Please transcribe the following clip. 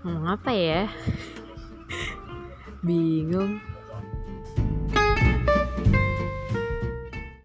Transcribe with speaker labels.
Speaker 1: ngomong apa ya? Bingung.